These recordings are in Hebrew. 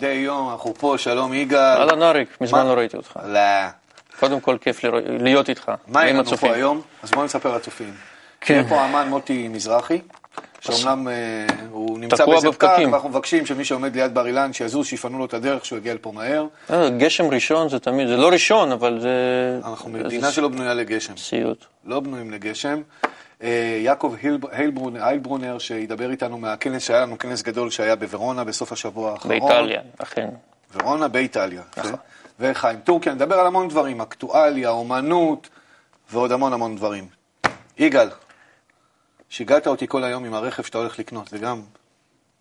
יש כמדי יום, אנחנו פה, שלום יגאל. אהלן אריק, מזמן? לא ראיתי אותך. לא. קודם כל כיף להיות איתך, מה עם הצופים. היום? אז בואו נספר לצופים. כן. יהיה פה האמן מוטי מזרחי, שאומנם אה, הוא נמצא באיזה פקק. ואנחנו מבקשים שמי שעומד ליד בר אילן, שיזוז, שיפנו לו את הדרך, שהוא יגיע לפה מהר. אה, גשם ראשון זה תמיד, זה לא ראשון, אבל זה... אנחנו מדינה שלא בנויה לגשם. סיוט. לא בנויים לגשם. אה, יעקב הילברונר, היילברונר, שידבר איתנו מהכנס שהיה לנו, כנס גדול שהיה בוורונה בסוף השבוע האחרון. באיטליה, אכן. ורונה באיטליה. נכון. וחיים טורקיה, נדבר על המון דברים, אקטואליה, אומנות ועוד המון המון דברים. יגאל, שיגעת אותי כל היום עם הרכב שאתה הולך לקנות, זה גם...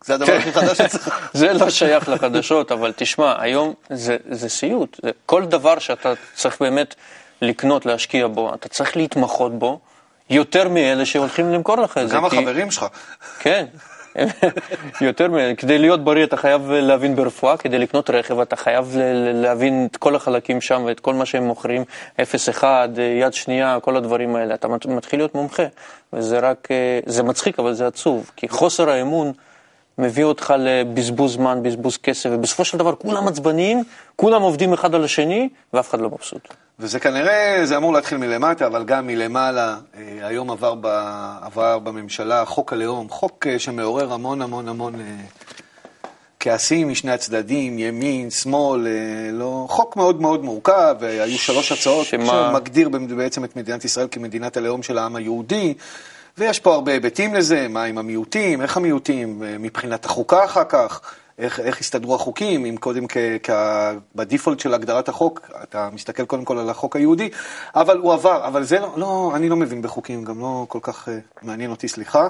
זה הדבר הכי חדש שצריך. זה לא שייך לחדשות, אבל תשמע, היום זה, זה סיוט. זה, כל דבר שאתה צריך באמת לקנות, להשקיע בו, אתה צריך להתמחות בו יותר מאלה שהולכים למכור לך את זה. גם כי- החברים שלך. כן. יותר מ... כדי להיות בריא אתה חייב להבין ברפואה, כדי לקנות רכב אתה חייב להבין את כל החלקים שם ואת כל מה שהם מוכרים, 0-1, יד שנייה, כל הדברים האלה. אתה מת- מתחיל להיות מומחה, וזה רק, אה, זה מצחיק אבל זה עצוב, כי חוסר האמון מביא אותך לבזבוז זמן, בזבוז כסף, ובסופו של דבר כולם עצבניים, כולם עובדים אחד על השני, ואף אחד לא מבסוט. וזה כנראה, זה אמור להתחיל מלמטה, אבל גם מלמעלה. אה, היום עבר, ב, עבר בממשלה חוק הלאום, חוק אה, שמעורר המון המון המון אה, כעסים משני הצדדים, ימין, שמאל, לא, חוק מאוד מאוד מורכב, והיו שלוש הצעות, שמה? שמגדיר בעצם את מדינת ישראל כמדינת הלאום של העם היהודי. ויש פה הרבה היבטים לזה, מה עם המיעוטים, איך המיעוטים, מבחינת החוקה אחר כך, איך, איך הסתדרו החוקים, אם קודם כ, כ, בדיפולט של הגדרת החוק, אתה מסתכל קודם כל על החוק היהודי, אבל הוא עבר, אבל זה לא, לא אני לא מבין בחוקים, גם לא כל כך אה, מעניין אותי, סליחה,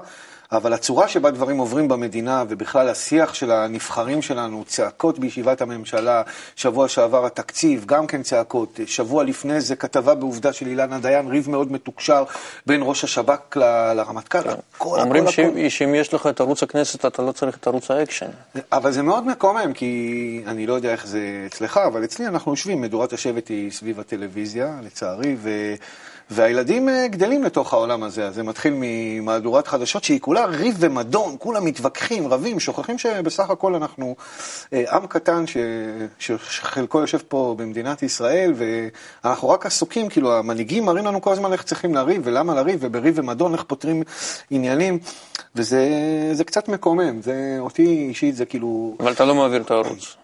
אבל הצורה שבה דברים עוברים במדינה, ובכלל השיח של הנבחרים שלנו, צעקות בישיבת הממשלה, שבוע שעבר התקציב, גם כן צעקות, שבוע לפני זה כתבה בעובדה של אילנה דיין, ריב מאוד מתוקשר בין ראש השב"כ ל- לרמטכ"ל. הכל, הכל, אומרים הכל. שאם שאם יש לך את ערוץ הכנסת אתה לא צריך את ערוץ האקשן. אבל זה מאוד מקומם, כי אני לא יודע איך זה אצלך, אבל אצלי אנחנו יושבים, מדורת השבט היא סביב הטלוויזיה, לצערי, ו... והילדים אה, גדלים לתוך העולם הזה, אז זה מתחיל ממהדורת חדשות שהיא כולה ריב ומדון, כולם מתווכחים, רבים, שוכחים שבסך הכל אנחנו אה, עם קטן ש... שחלקו יושב פה במדינת ישראל, ואנחנו רק עסוקים, כאילו המנהיגים מראים לנו כל הזמן איך צריכים לריב, ולמה לריב, ובריב ומדון, איך פותרים עניינים, וזה זה קצת מקומם, זה, אותי אישית זה כאילו... אבל אתה לא מעביר את הערוץ.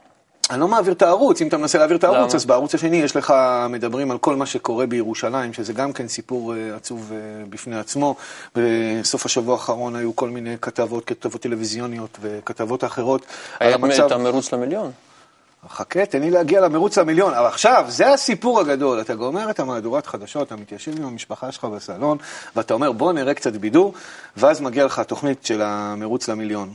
אני לא מעביר את הערוץ, אם אתה מנסה להעביר את הערוץ? אז בערוץ השני יש לך, מדברים על כל מה שקורה בירושלים, שזה גם כן סיפור אה, עצוב אה, בפני עצמו. בסוף השבוע האחרון היו כל מיני כתבות, כתבות טלוויזיוניות וכתבות אחרות. היה את המרוץ למיליון. חכה, תן לי להגיע למרוץ למיליון. אבל עכשיו, זה הסיפור הגדול. אתה גומר את המהדורת חדשות, אתה מתיישב עם המשפחה שלך בסלון, ואתה אומר, בוא נראה קצת בידור, ואז מגיע לך התוכנית של המרוץ למיליון.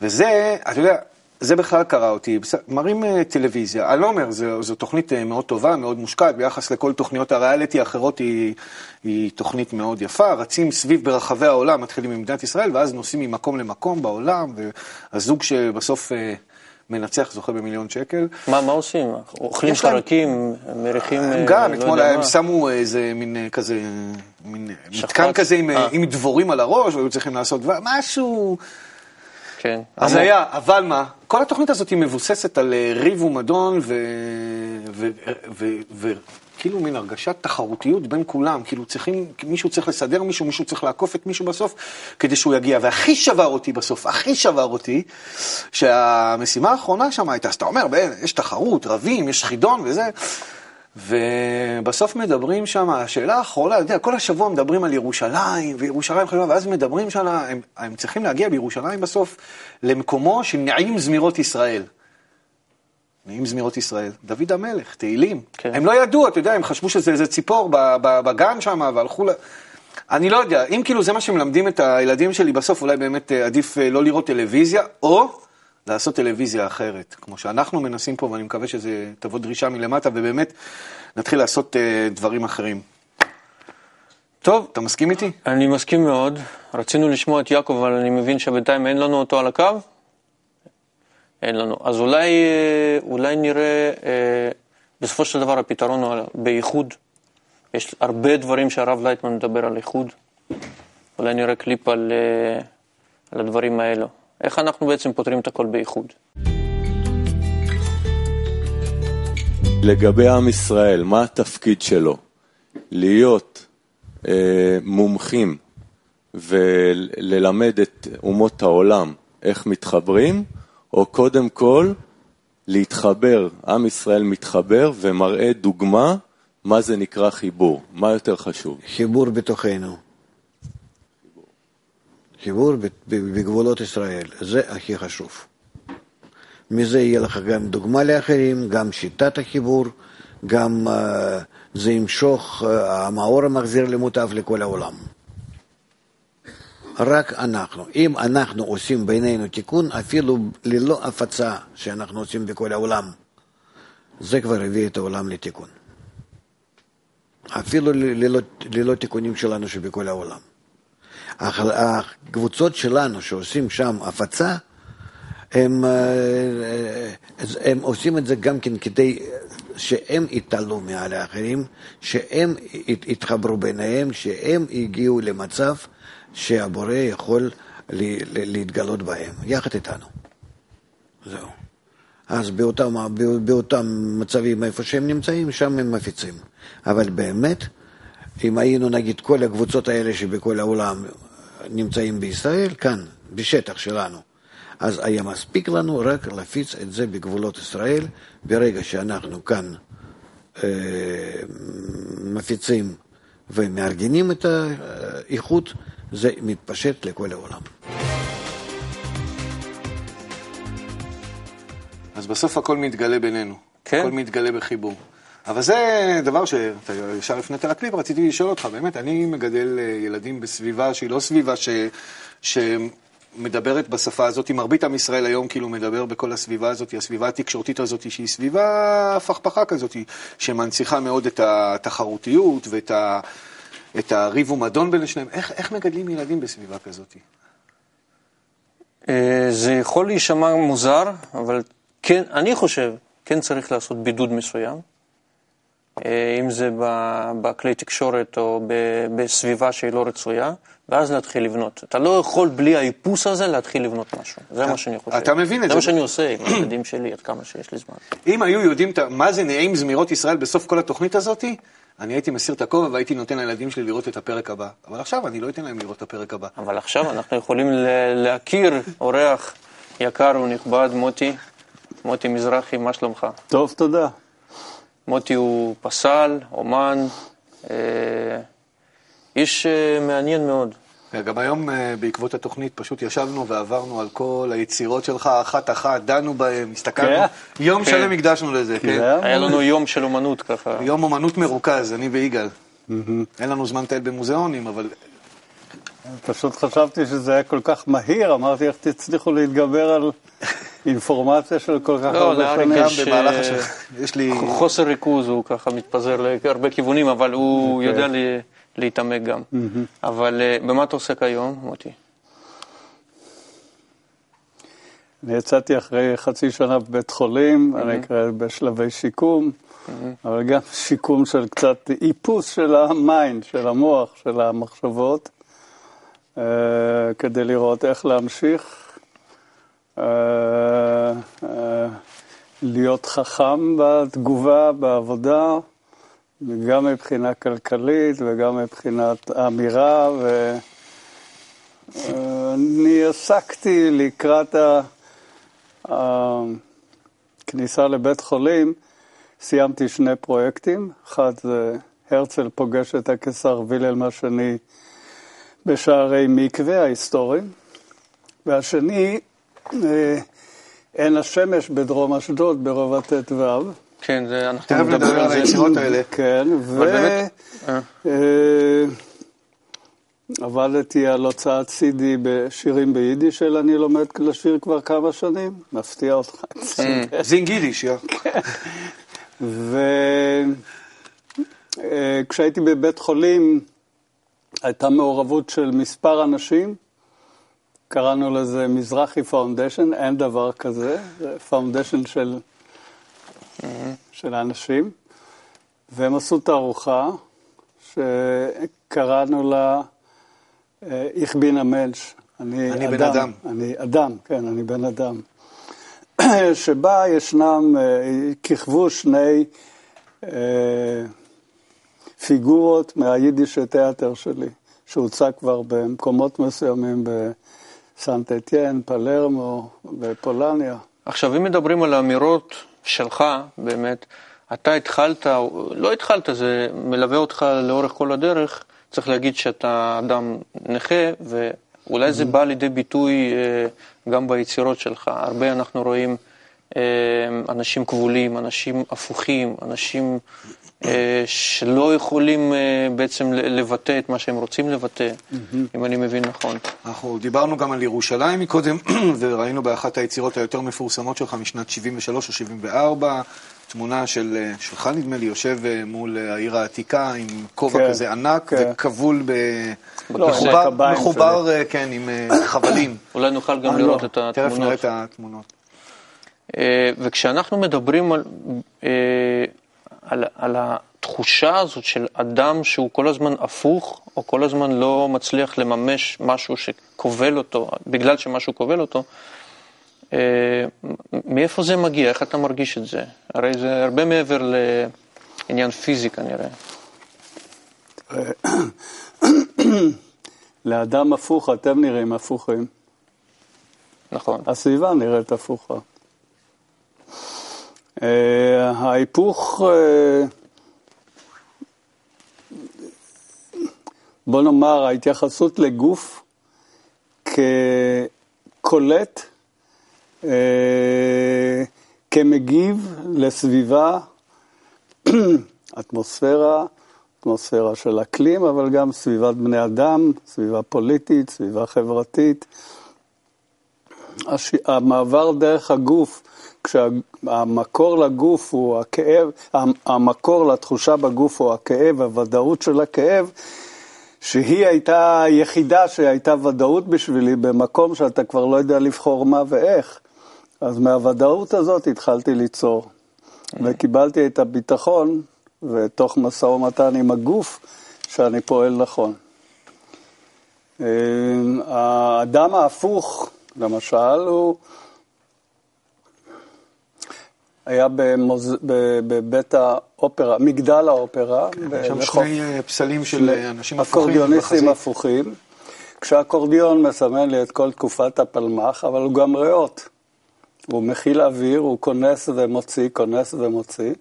וזה, אתה יודע, זה בכלל קרה אותי. מראים אה, טלוויזיה, אני לא אומר, זו, זו תוכנית אה, מאוד טובה, מאוד מושקעת, ביחס לכל תוכניות הריאליטי האחרות היא, היא תוכנית מאוד יפה. רצים סביב ברחבי העולם, מתחילים ממדינת ישראל, ואז נוסעים ממקום למקום בעולם, והזוג שבסוף... אה, מנצח זוכה במיליון שקל. מה, מה עושים? אוכלים חרקים, מריחים... גם, לא אתמול הם. שמו איזה מין כזה, מין אה, שכפ"ץ. מתקן כזה עם. עם דבורים על הראש, והיו צריכים לעשות משהו... כן. אז. היה, אבל מה? כל התוכנית הזאת היא מבוססת על אה, ריב ומדון ו... ו... ו... ו... כאילו מין הרגשת תחרותיות בין כולם, כאילו צריכים, מישהו צריך לסדר מישהו, מישהו צריך לעקוף את מישהו בסוף כדי שהוא יגיע. והכי שבר אותי בסוף, הכי שבר אותי, שהמשימה האחרונה שם הייתה, אז אתה אומר, "ב- יש תחרות, רבים, יש חידון וזה, ובסוף מדברים שם, השאלה האחרונה, אתה יודע, כל השבוע מדברים על ירושלים, וירושלים חשובה, ואז מדברים שם, הם, הם צריכים להגיע בירושלים בסוף למקומו של נעים זמירות ישראל. נעים זמירות ישראל, דוד המלך, תהילים. כן. הם לא ידעו, אתה יודע, הם חשבו שזה איזה ציפור בגן שם, והלכו ל... אני לא יודע, אם כאילו זה מה שמלמדים את הילדים שלי בסוף, אולי באמת אה, עדיף אה, לא לראות טלוויזיה, או לעשות טלוויזיה אחרת, כמו שאנחנו מנסים פה, ואני מקווה שזה תבוא דרישה מלמטה, ובאמת נתחיל לעשות אה, דברים אחרים. טוב, אתה מסכים איתי? אני מסכים מאוד. רצינו לשמוע את יעקב, אבל אני מבין שבינתיים אין לנו אותו על הקו. אין לנו. אז אולי, אה, אולי נראה, אה, בסופו של דבר הפתרון הוא באיחוד. יש הרבה דברים שהרב לייטמן מדבר על איחוד. אולי נראה קליפ על, אה, על הדברים האלו. איך אנחנו בעצם פותרים את הכל באיחוד? לגבי עם ישראל, מה התפקיד שלו? להיות אה, מומחים וללמד את אומות העולם איך מתחברים, או קודם כל להתחבר, עם ישראל מתחבר ומראה דוגמה מה זה נקרא חיבור, מה יותר חשוב? חיבור בתוכנו. חיבור בגבולות ישראל, זה הכי חשוב. מזה יהיה לך גם דוגמה לאחרים, גם שיטת החיבור, גם uh, זה ימשוך, uh, המאור המחזיר למוטב לכל העולם. רק אנחנו. אם אנחנו עושים בינינו תיקון, אפילו ללא הפצה שאנחנו עושים בכל העולם, זה כבר הביא את העולם לתיקון. אפילו ללא, ללא תיקונים שלנו שבכל העולם. הקבוצות שלנו שעושים שם הפצה, הם, אה, הם עושים את זה גם כן כדי שהם יתעלו מעל האחרים, שהם יתחברו ביניהם, שהם הגיעו למצב שהבורא יכול להתגלות בהם, יחד איתנו. זהו. אז באותם, באותם מצבים איפה שהם נמצאים, שם הם מפיצים. אבל באמת, אם היינו נגיד כל הקבוצות האלה שבכל העולם נמצאים בישראל, כאן, בשטח שלנו, אז היה מספיק לנו רק להפיץ את זה בגבולות ישראל, ברגע שאנחנו כאן אה, מפיצים ומארגנים את האיכות, זה מתפשט לכל העולם. אז בסוף הכל מתגלה בינינו. כן. הכל מתגלה בחיבור. אבל זה דבר שאתה ישר הפנית לקליפ, רציתי לשאול אותך, באמת, אני מגדל אה, ילדים בסביבה שהיא לא סביבה ש... שמדברת בשפה הזאת, מרבית עם ישראל היום כאילו מדבר בכל הסביבה הזאת, הסביבה התקשורתית הזאת, שהיא סביבה פכפכה כזאת, שמנציחה מאוד את התחרותיות ואת ה... את הריב ומדון בין שניהם. איך, איך מגדלים ילדים בסביבה כזאת? אה, זה יכול להישמע מוזר, אבל כן, אני חושב, כן צריך לעשות בידוד מסוים. אה, אם זה בכלי תקשורת או בסביבה שהיא לא רצויה, ואז להתחיל לבנות. אתה לא יכול בלי האיפוס הזה להתחיל לבנות משהו. זה מה שאני חושב. אתה מבין את זה. זה מה שאני עושה עם הילדים שלי, עד כמה שיש לי זמן. אם היו יודעים מה זה נעים זמירות ישראל בסוף כל התוכנית הזאת, אני הייתי מסיר את הכובע והייתי נותן לילדים שלי לראות את הפרק הבא. אבל עכשיו אני לא אתן להם לראות את הפרק הבא. אבל עכשיו אנחנו יכולים להכיר אורח יקר ונכבד, מוטי. מוטי מזרחי, מה שלומך? טוב, תודה. מוטי הוא פסל, אומן, אה, איש אה, מעניין מאוד. גם היום אה, בעקבות התוכנית פשוט ישבנו ועברנו על כל היצירות שלך אחת-אחת, דנו בהן, הסתכלנו, כן? יום כן. שלם הקדשנו לזה, כן? היה לנו יום של אומנות ככה. יום אומנות מרוכז, אני ויגאל. אין לנו זמן לטייל במוזיאונים, אבל... פשוט חשבתי שזה היה כל כך מהיר, אמרתי איך תצליחו להתגבר על אינפורמציה של כל כך לא, הרבה שנים. גם במהלך השנה. יש לי... חוסר ריכוז, הוא ככה מתפזר להרבה כיוונים, אבל הוא אוקיי. יודע להתעמק גם. אבל אה, במה אתה עוסק היום, מוטי? אני יצאתי אחרי חצי שנה בבית חולים, אני כרגע בשלבי שיקום, אבל גם שיקום של קצת איפוס של ה mind, של המוח, של המחשבות, אה, כדי לראות איך להמשיך אה, להיות חכם בתגובה, בעבודה. גם מבחינה כלכלית וגם מבחינת אמירה, ואני עסקתי לקראת הכניסה לבית חולים, סיימתי שני פרויקטים, אחד זה הרצל פוגש את הקיסר וילהלם השני בשערי מקווה ההיסטוריים, והשני אה, עין השמש בדרום אשדוד ברובע ט"ו. כן, זה, אנחנו נדבר על היצירות האלה. כן, ו... אה. אה, עבדתי על הוצאת CD בשירים ביידיש, אלא אני לומד לשיר כבר כמה שנים, מפתיע אותך. אה, זינג יידיש, יא. וכשהייתי בבית חולים, הייתה מעורבות של מספר אנשים, קראנו לזה מזרחי foundation, אין דבר כזה, זה foundation של של האנשים, והם עשו תערוכה שקראנו לה איך בין א מענטש. אני, אני אדם, בן אדם. אני אדם, כן, אני בן אדם. שבה ישנם, כיכבו שני פיגורות מהיידיש תיאטר שלי, שהוצג כבר במקומות מסוימים בסנט אתיין, פלרמו, בפולניה. עכשיו, אם מדברים על האמירות שלך, באמת, אתה התחלת, לא התחלת, זה מלווה אותך לאורך כל הדרך, צריך להגיד שאתה אדם נכה, ואולי זה בא לידי ביטוי אה, גם ביצירות שלך. הרבה אנחנו רואים אה, אנשים כבולים, אנשים הפוכים, אנשים שלא יכולים בעצם לבטא את מה שהם רוצים לבטא, אם אני מבין נכון. אנחנו דיברנו גם על ירושלים מקודם, וראינו באחת היצירות היותר מפורסמות שלך משנת 73 או 74, תמונה של, אה, שלך נדמה לי, יושב אה, מול אה, העיר העתיקה עם כובע כן, כזה ענק כן. וכבול, ב... לא, מחובר, מחובר כן, עם חבלים. אולי נוכל גם לראות לא. את התמונות. תכף נראה את התמונות. וכשאנחנו מדברים על, על, על התחושה הזאת של אדם שהוא כל הזמן הפוך, או כל הזמן לא מצליח לממש משהו שכובל אותו, בגלל שמשהו כובל אותו, אה, מאיפה זה מגיע? איך אתה מרגיש את זה? הרי זה הרבה מעבר לעניין פיזי כנראה. לאדם הפוך, אתם נראים הפוכים. נכון. הסביבה נראית הפוכה. אה, ההיפוך, אה, בוא נאמר, ההתייחסות לגוף כקולט אה, כמגיב לסביבה, אטמוספירה, אטמוספירה של אקלים, אבל גם סביבת בני אדם, סביבה פוליטית, סביבה חברתית. המעבר דרך הגוף, כשהמקור לגוף הוא הכאב, המקור לתחושה בגוף הוא הכאב, הוודאות של הכאב, שהיא הייתה היחידה שהייתה ודאות בשבילי במקום שאתה כבר לא יודע לבחור מה ואיך. אז מהוודאות הזאת התחלתי ליצור, וקיבלתי את הביטחון, ותוך משא ומתן עם הגוף, שאני פועל נכון. אה, האדם ההפוך, למשל, הוא היה במוז... בבית האופרה, מגדל האופרה. יש שם שני אה, פסלים של אה, אנשים הפוכים. אקורדיוניסטים הפוכים. כשהאקורדיון מסמן לי את כל תקופת הפלמ"ח, אבל הוא גם ריאות. הוא מכיל אוויר, הוא כונס ומוציא, כונס ומוציא.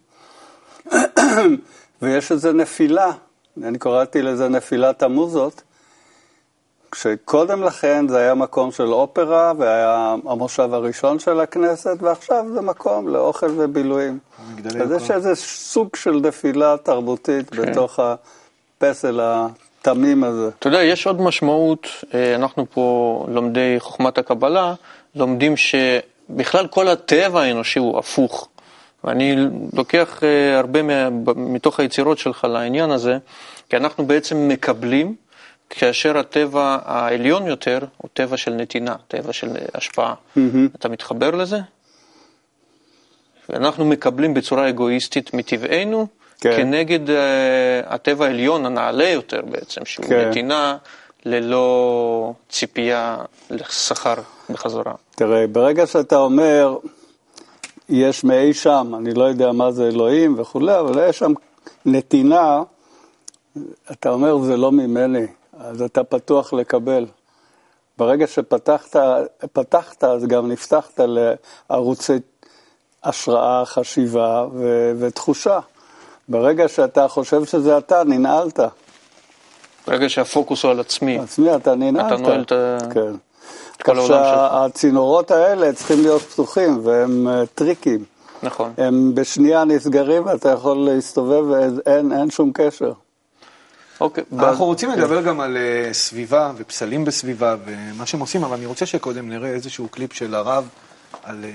ויש איזו נפילה, אני קראתי לזה נפילת המוזות, כשקודם לכן זה היה מקום של אופרה, והיה המושב הראשון של הכנסת, ועכשיו זה מקום לאוכל ובילויים. אז יש איזה סוג של נפילה תרבותית כן. בתוך הפסל התמים הזה. אתה יודע, יש עוד משמעות, אה, אנחנו פה לומדי חוכמת הקבלה, לומדים ש... בכלל כל הטבע האנושי הוא הפוך. ואני לוקח uh, הרבה מה, מתוך היצירות שלך לעניין הזה, כי אנחנו בעצם מקבלים, כאשר הטבע העליון יותר הוא טבע של נתינה, טבע של השפעה. Mm-hmm. אתה מתחבר לזה? ואנחנו מקבלים בצורה אגואיסטית מטבענו, כן. כנגד uh, הטבע העליון, הנעלה יותר בעצם, שהוא כן. נתינה ללא ציפייה לשכר בחזרה. תראה, ברגע שאתה אומר, יש מאי שם, אני לא יודע מה זה אלוהים וכולי, אבל יש שם נתינה, אתה אומר, זה לא ממני, אז אתה פתוח לקבל. ברגע שפתחת, פתחת, אז גם נפתחת לערוצי השראה, חשיבה ו- ותחושה. ברגע שאתה חושב שזה אתה, ננעלת. ברגע שהפוקוס הוא על עצמי. עצמי, אתה ננעלת. אתה נועל את. כן. כך שהצינורות האלה צריכים להיות פתוחים והם אה, טריקים. נכון. הם בשנייה נסגרים ואתה יכול להסתובב ואין שום קשר. אוקיי. אנחנו רוצים לדבר גם על אה, סביבה ופסלים בסביבה ומה שהם עושים, אבל אני רוצה שקודם נראה איזשהו קליפ של הרב על, אה,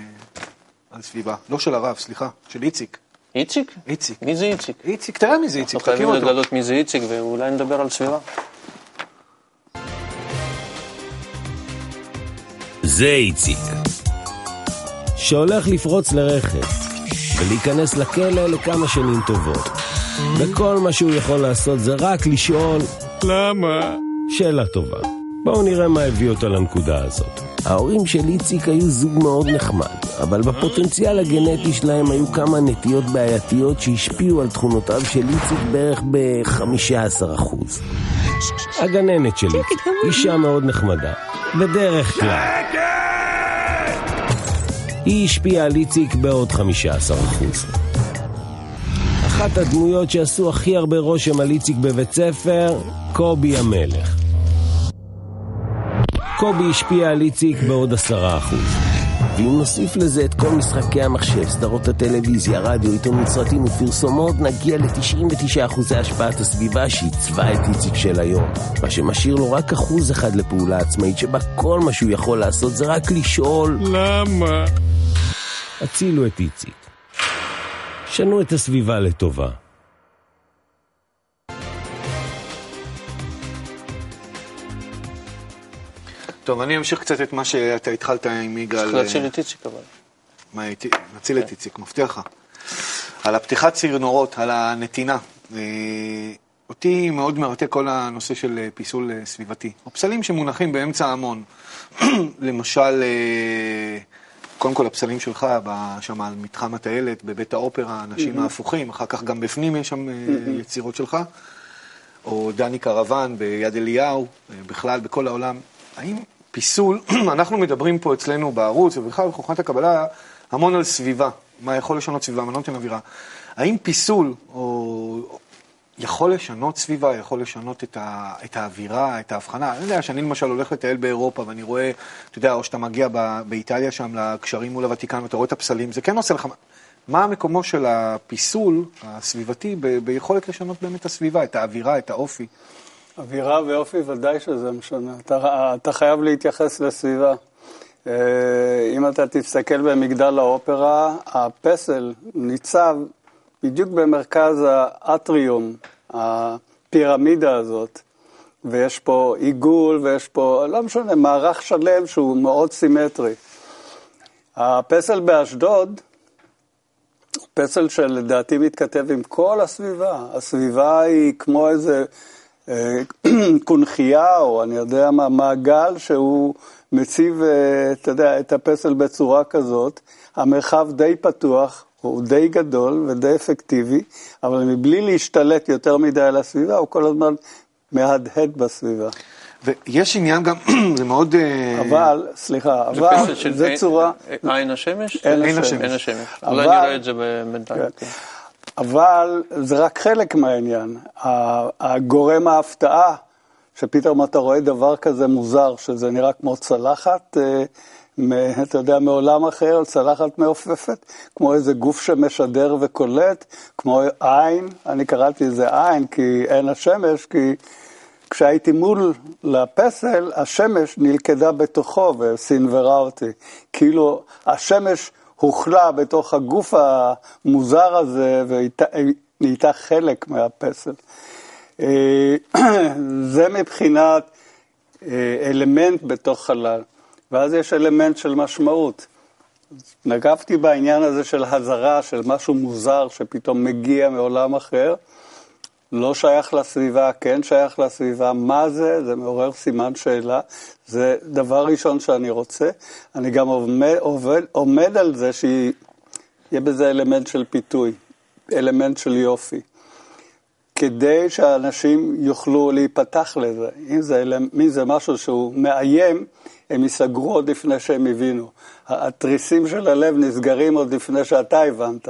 על סביבה. לא של הרב, סליחה, של איציק. איציק? איציק. מי זה איציק? איציק, תראה מי זה איציק, תכיר אותו. אנחנו חייבים לגלות מי זה איציק ואולי נדבר על סביבה. זה איציק. שהולך לפרוץ לרכב ולהיכנס לכלא לכמה שנים טובות. וכל מה שהוא יכול לעשות זה רק לשאול למה? שאלה טובה. בואו נראה מה הביא אותה לנקודה הזאת. ההורים של איציק היו זוג מאוד נחמד, אבל בפוטנציאל הגנטי שלהם היו כמה נטיות בעייתיות שהשפיעו על תכונותיו של איציק בערך ב-15%. הגננת של איציק, אישה מאוד נחמדה, בדרך כלל. היא השפיעה על איציק בעוד 15%. אחת הדמויות שעשו הכי הרבה רושם על איציק בבית ספר, קובי המלך. קובי השפיע על איציק בעוד עשרה אחוז. ואם נוסיף לזה את כל משחקי המחשב, סדרות הטלוויזיה, רדיו, עיתונות סרטים ופרסומות, נגיע ל-99% השפעת הסביבה שעיצבה את איציק של היום. מה שמשאיר לו רק אחוז אחד לפעולה עצמאית, שבה כל מה שהוא יכול לעשות זה רק לשאול למה? הצילו את איציק. שנו את הסביבה לטובה. טוב, אני אמשיך קצת את מה שאתה התחלת עם יגאל. צריך להציל את איציק אבל. מה הייתי? נציל את איציק, מבטיח לך. על הפתיחת צינורות, על הנתינה. אה, אותי מאוד מרתק כל הנושא של אה, פיסול אה, סביבתי. הפסלים שמונחים באמצע ההמון, למשל, אה, קודם כל הפסלים שלך שם על מתחם הטיילת, בבית האופרה, האנשים ההפוכים, אחר כך גם בפנים יש שם אה, יצירות שלך, או דני קרוון ביד אליהו, אה, בכלל בכל העולם. האם פיסול, אנחנו מדברים פה אצלנו בערוץ, ובכלל בחוכמת הקבלה, המון על סביבה, מה יכול לשנות סביבה, מה לא נותן אווירה. האם פיסול, או יכול לשנות סביבה, יכול לשנות את, ה, את האווירה, את ההבחנה. אני יודע שאני למשל הולך לטייל באירופה ואני רואה, אתה יודע, או שאתה מגיע ב, באיטליה שם לקשרים מול הוותיקן ואתה רואה את הפסלים, זה כן עושה לך... מה מקומו של הפיסול הסביבתי ב, ביכולת לשנות באמת את הסביבה, את האווירה, את האופי? אווירה ואופי ודאי שזה משנה. אתה, אתה חייב להתייחס לסביבה. אה, אם אתה תסתכל במגדל האופרה, הפסל ניצב בדיוק במרכז האטריום, הפירמידה הזאת, ויש פה עיגול ויש פה, לא משנה, מערך שלם שהוא מאוד סימטרי. הפסל באשדוד, פסל שלדעתי מתכתב עם כל הסביבה. הסביבה היא כמו איזה אה, קונכייה, או אני יודע מה, מעגל שהוא מציב, אה, אתה יודע, את הפסל בצורה כזאת. המרחב די פתוח, הוא די גדול ודי אפקטיבי, אבל מבלי להשתלט יותר מדי על הסביבה, הוא כל הזמן מהדהד בסביבה. ויש עניין גם, זה מאוד... אה, אבל, סליחה, אבל זה צורה, עין השמש? עין השמש. עין השמש. אולי נראה את זה בינתיים. כן. כן. אבל זה רק חלק מהעניין. ה- הגורם ההפתעה, שפתאום אתה רואה דבר כזה מוזר, שזה נראה כמו צלחת, אה, אתה יודע, מעולם אחר, צלחת מעופפת, כמו איזה גוף שמשדר וקולט, כמו עין, אני קראתי לזה עין, כי עין השמש, כי כשהייתי מול לפסל, השמש נלכדה בתוכו וסינוורה אותי. כאילו, השמש הוכלה בתוך הגוף המוזר הזה ונהייתה חלק מהפסל. אה, זה מבחינת אה, אלמנט בתוך חלל. ואז יש אלמנט של משמעות. נגבתי בעניין הזה של הזרה, של משהו מוזר שפתאום מגיע מעולם אחר, לא שייך לסביבה, כן שייך לסביבה, מה זה? זה מעורר סימן שאלה. זה דבר ראשון שאני רוצה. אני גם עומד, עובד, עומד על זה שיהיה בזה אלמנט של פיתוי, אלמנט של יופי. כדי שאנשים יוכלו להיפתח לזה. אם זה, אם זה משהו שהוא מאיים, הם ייסגרו עוד לפני שהם הבינו. התריסים של הלב נסגרים עוד לפני שאתה הבנת.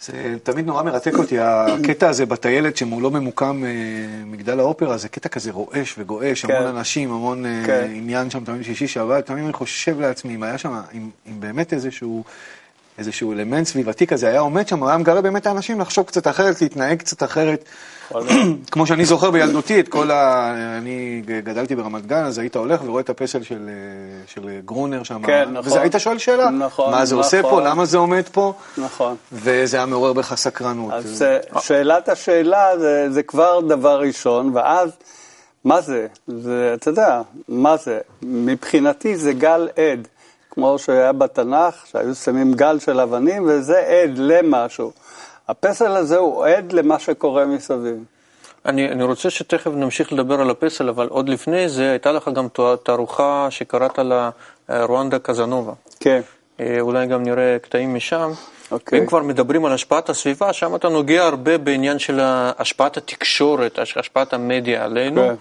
זה תמיד נורא מרתק אותי, הקטע הזה בטיילת שמולו ממוקם אה, מגדל האופרה, זה קטע כזה רועש וגועש, כן. המון אנשים, המון אה, כן. עניין שם, תמיד שישי שבת, תמיד אני חושב לעצמי, אם היה שם, אם, אם באמת איזשהו, איזשהו אלמנט סביבתי כזה היה עומד שם, היה מגרה באמת האנשים לחשוב קצת אחרת, להתנהג קצת אחרת. כמו שאני זוכר בילדותי את כל ה... אני גדלתי ברמת גן, אז היית הולך ורואה את הפסל של, אה, של גרונר שם. כן, נכון. וזה היית שואל שאלה, נכון, מה זה עושה פה, נכון. למה זה עומד פה? נכון. וזה היה מעורר בך סקרנות. אז זה- שאלת השאלה זה, זה כבר דבר ראשון, ואז מה זה? זה, אתה יודע, מה זה? מבחינתי זה גל עד, כמו שהיה בתנ"ך, שהיו שמים גל של אבנים, וזה עד למשהו. הפסל הזה הוא עד למה שקורה מסביב. אני, אני רוצה שתכף נמשיך לדבר על הפסל, אבל עוד לפני זה הייתה לך גם תערוכה שקראת לה אה, רואנדה קזנובה. כן. אה, אולי גם נראה קטעים משם. אוקיי. אם כבר מדברים על השפעת הסביבה, שם אתה נוגע הרבה בעניין של השפעת התקשורת, השפעת המדיה עלינו. כן.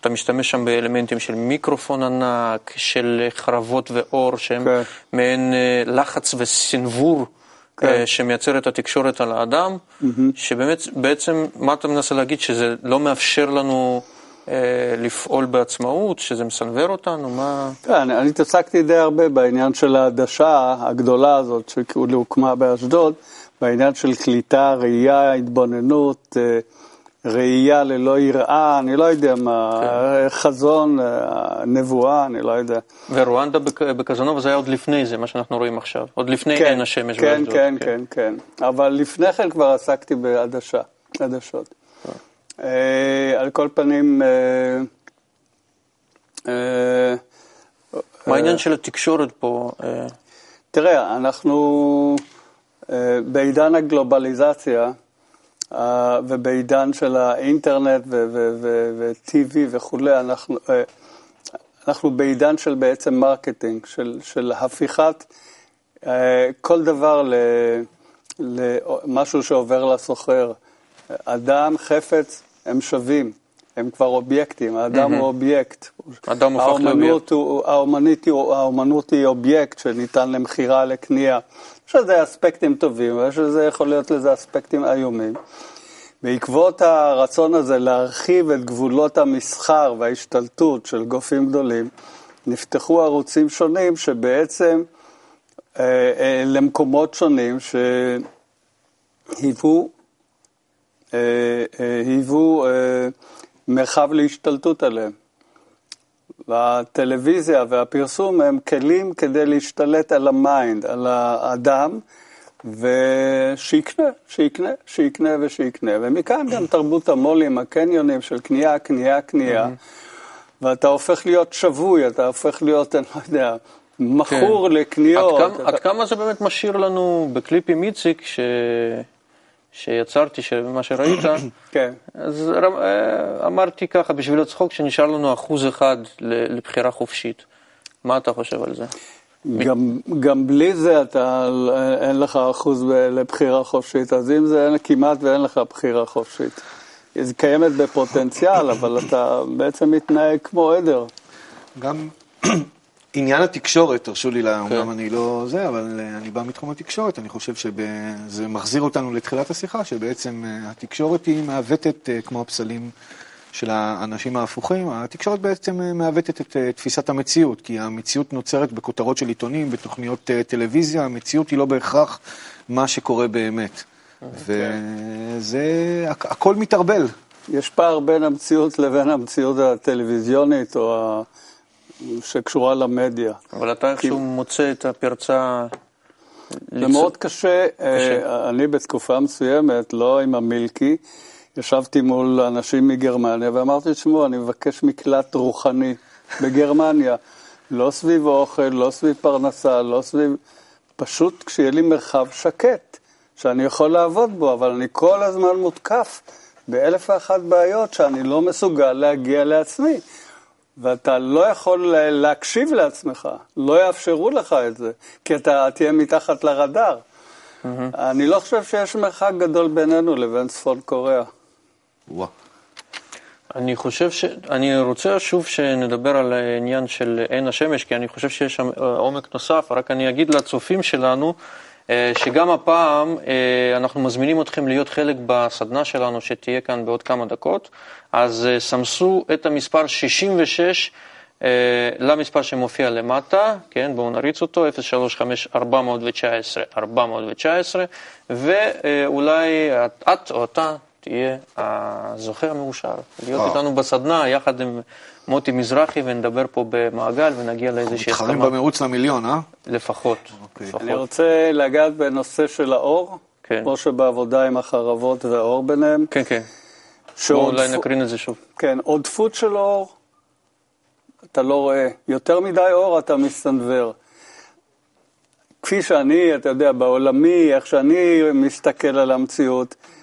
אתה משתמש שם באלמנטים של מיקרופון ענק, של חרבות ואור, שהם כן. מעין אה, לחץ וסנוור כן. אה, שמייצר את התקשורת על האדם, שבאמת, בעצם, מה אתה מנסה להגיד? שזה לא מאפשר לנו אה, לפעול בעצמאות, שזה מסנוור אותנו? מה... כן, אני התעסקתי די הרבה בעניין של העדשה הגדולה הזאת, שכאילו הוקמה באשדוד, בעניין של קליטה, ראייה, התבוננות, אה, ראייה ללא יראה, אני לא יודע מה, כן. חזון, אה, נבואה, אני לא יודע. ורואנדה בק- בקזנובה זה היה עוד לפני זה, מה שאנחנו רואים עכשיו. עוד לפני עין השמש כן, באשדוד. כן, כן, כן. אבל לפני כן כבר עסקתי בעדשה, עדשות. אה, על כל פנים, אה, אה, מה העניין של התקשורת פה? אה, תראה, אנחנו אה, בעידן הגלובליזציה אה, ובעידן של האינטרנט ו-TV וכולי, אנחנו, אה, אנחנו בעידן של בעצם marketing, של, של הפיכת אה, כל דבר למשהו שעובר לסוחר. אדם, חפץ, הם שווים, הם כבר אובייקטים, האדם הוא אובייקט. אדם הופך לאובייקט. האומנות היא אובייקט שניתן למכירה, לקנייה. יש לזה אספקטים טובים, ויש לזה, יכול להיות לזה אספקטים איומים. בעקבות הרצון הזה להרחיב את גבולות המסחר וההשתלטות של גופים גדולים, נפתחו ערוצים שונים שבעצם אה, אה, למקומות שונים שהיוו אה, אה, אה, מרחב להשתלטות עליהם. והטלוויזיה והפרסום הם כלים כדי להשתלט על ה mind, על האדם, ושיקנה, שיקנה, שיקנה ושיקנה. ומכאן גם תרבות המולים, הקניונים של קנייה, קנייה, קנייה. ואתה הופך להיות שבוי, אתה הופך להיות, אני לא יודע, מכור כן. לקניות. עד כמה, אתה- עד כמה זה באמת משאיר לנו בקליפ עם איציק ש... שיצרתי, מה שראית, כן. אז אה, אמרתי ככה, בשביל הצחוק, שנשאר לנו אחוז אחד ל- לבחירה חופשית. מה אתה חושב על זה? גם, גם בלי זה אתה, אין לך אחוז לבחירה חופשית, אז אם זה אין, כמעט ואין לך בחירה חופשית. היא קיימת בפוטנציאל, אבל אתה בעצם מתנהג כמו עדר. גם עניין התקשורת, תרשו לי, לה- כן. אומנם אני לא זה, אבל אה, אני בא מתחום התקשורת, אני חושב שזה מחזיר אותנו לתחילת השיחה, שבעצם אה, התקשורת היא מעוותת, אה, כמו הפסלים של האנשים ההפוכים, התקשורת בעצם מעוותת את תפיסת המציאות, כי המציאות נוצרת בכותרות של עיתונים, בתוכניות טלוויזיה, המציאות היא לא בהכרח מה שקורה באמת. וזה, הכ- הכל מתערבל. יש פער בין המציאות לבין המציאות הטלוויזיונית או ה... שקשורה למדיה. אבל אתה איכשהו מוצא את הפרצה... זה מאוד קשה. אה, אני בתקופה מסוימת, לא עם המילקי, ישבתי מול אנשים מגרמניה ואמרתי, תשמעו, אני מבקש מקלט רוחני בגרמניה. לא סביב אוכל, לא סביב פרנסה, לא סביב... פשוט כשיהיה לי מרחב שקט, שאני יכול לעבוד בו, אבל אני כל הזמן מותקף באלף ואחת בעיות שאני לא מסוגל להגיע לעצמי. ואתה לא יכול לה- להקשיב לעצמך, לא יאפשרו לך את זה, כי אתה תהיה מתחת לרדאר. אני לא חושב שיש מרחק גדול בינינו לבין צפון קוריאה. וואו. אני חושב ש... אני רוצה שוב שנדבר על העניין של עין השמש, כי אני חושב שיש שם אה, עומק נוסף, רק אני אגיד לצופים שלנו, שגם הפעם אה, אנחנו מזמינים אתכם להיות חלק בסדנה שלנו שתהיה כאן בעוד כמה דקות, אז אה, סמסו את המספר 66 אה, למספר שמופיע למטה, כן, בואו נריץ אותו, 035-419-419, ואולי את או אתה תהיה הזוכה המאושר, להיות וואו. איתנו בסדנה יחד עם מוטי מזרחי ונדבר פה במעגל ונגיע לאיזושהי מתחרים הסכמה במרוץ למיליון, אה? לפחות. אוקיי. לפחות. אני רוצה לגעת בנושא של האור, כן. כמו שבעבודה עם החרבות והאור ביניהם. כן, כן. בואו אולי נקרין את זה שוב. כן, עודפות של אור, אתה לא רואה. יותר מדי אור, אתה מסתנוור. כפי שאני, אתה יודע, בעולמי, איך שאני מסתכל על המציאות, אה,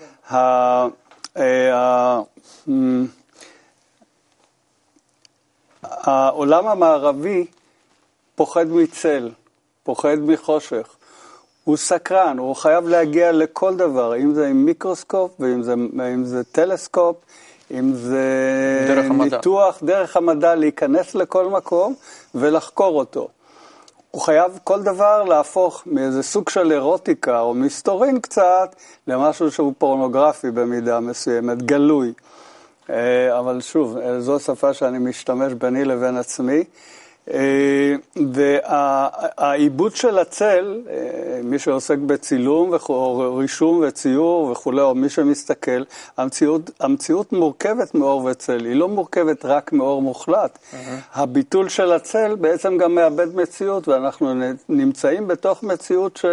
העולם המערבי פוחד מצל, פוחד מחושך. הוא סקרן, הוא חייב להגיע לכל דבר, אם זה עם מיקרוסקופ, ואם זה, זה טלסקופ, אם זה דרך המדע. ניתוח דרך המדע, להיכנס לכל מקום ולחקור אותו. הוא חייב כל דבר להפוך מאיזה סוג של אירוטיקה או מסתורין קצת למשהו שהוא פורנוגרפי במידה מסוימת, גלוי. אה, אבל שוב, אה, זו שפה שאני משתמש ביני לבין עצמי. אה, והעיבוד של הצל, מי שעוסק בצילום או רישום וציור וכולי, או מי שמסתכל, המציאות, המציאות מורכבת מאור וצל, היא לא מורכבת רק מאור מוחלט. Mm-hmm. הביטול של הצל בעצם גם מאבד מציאות, ואנחנו נמצאים בתוך מציאות ש...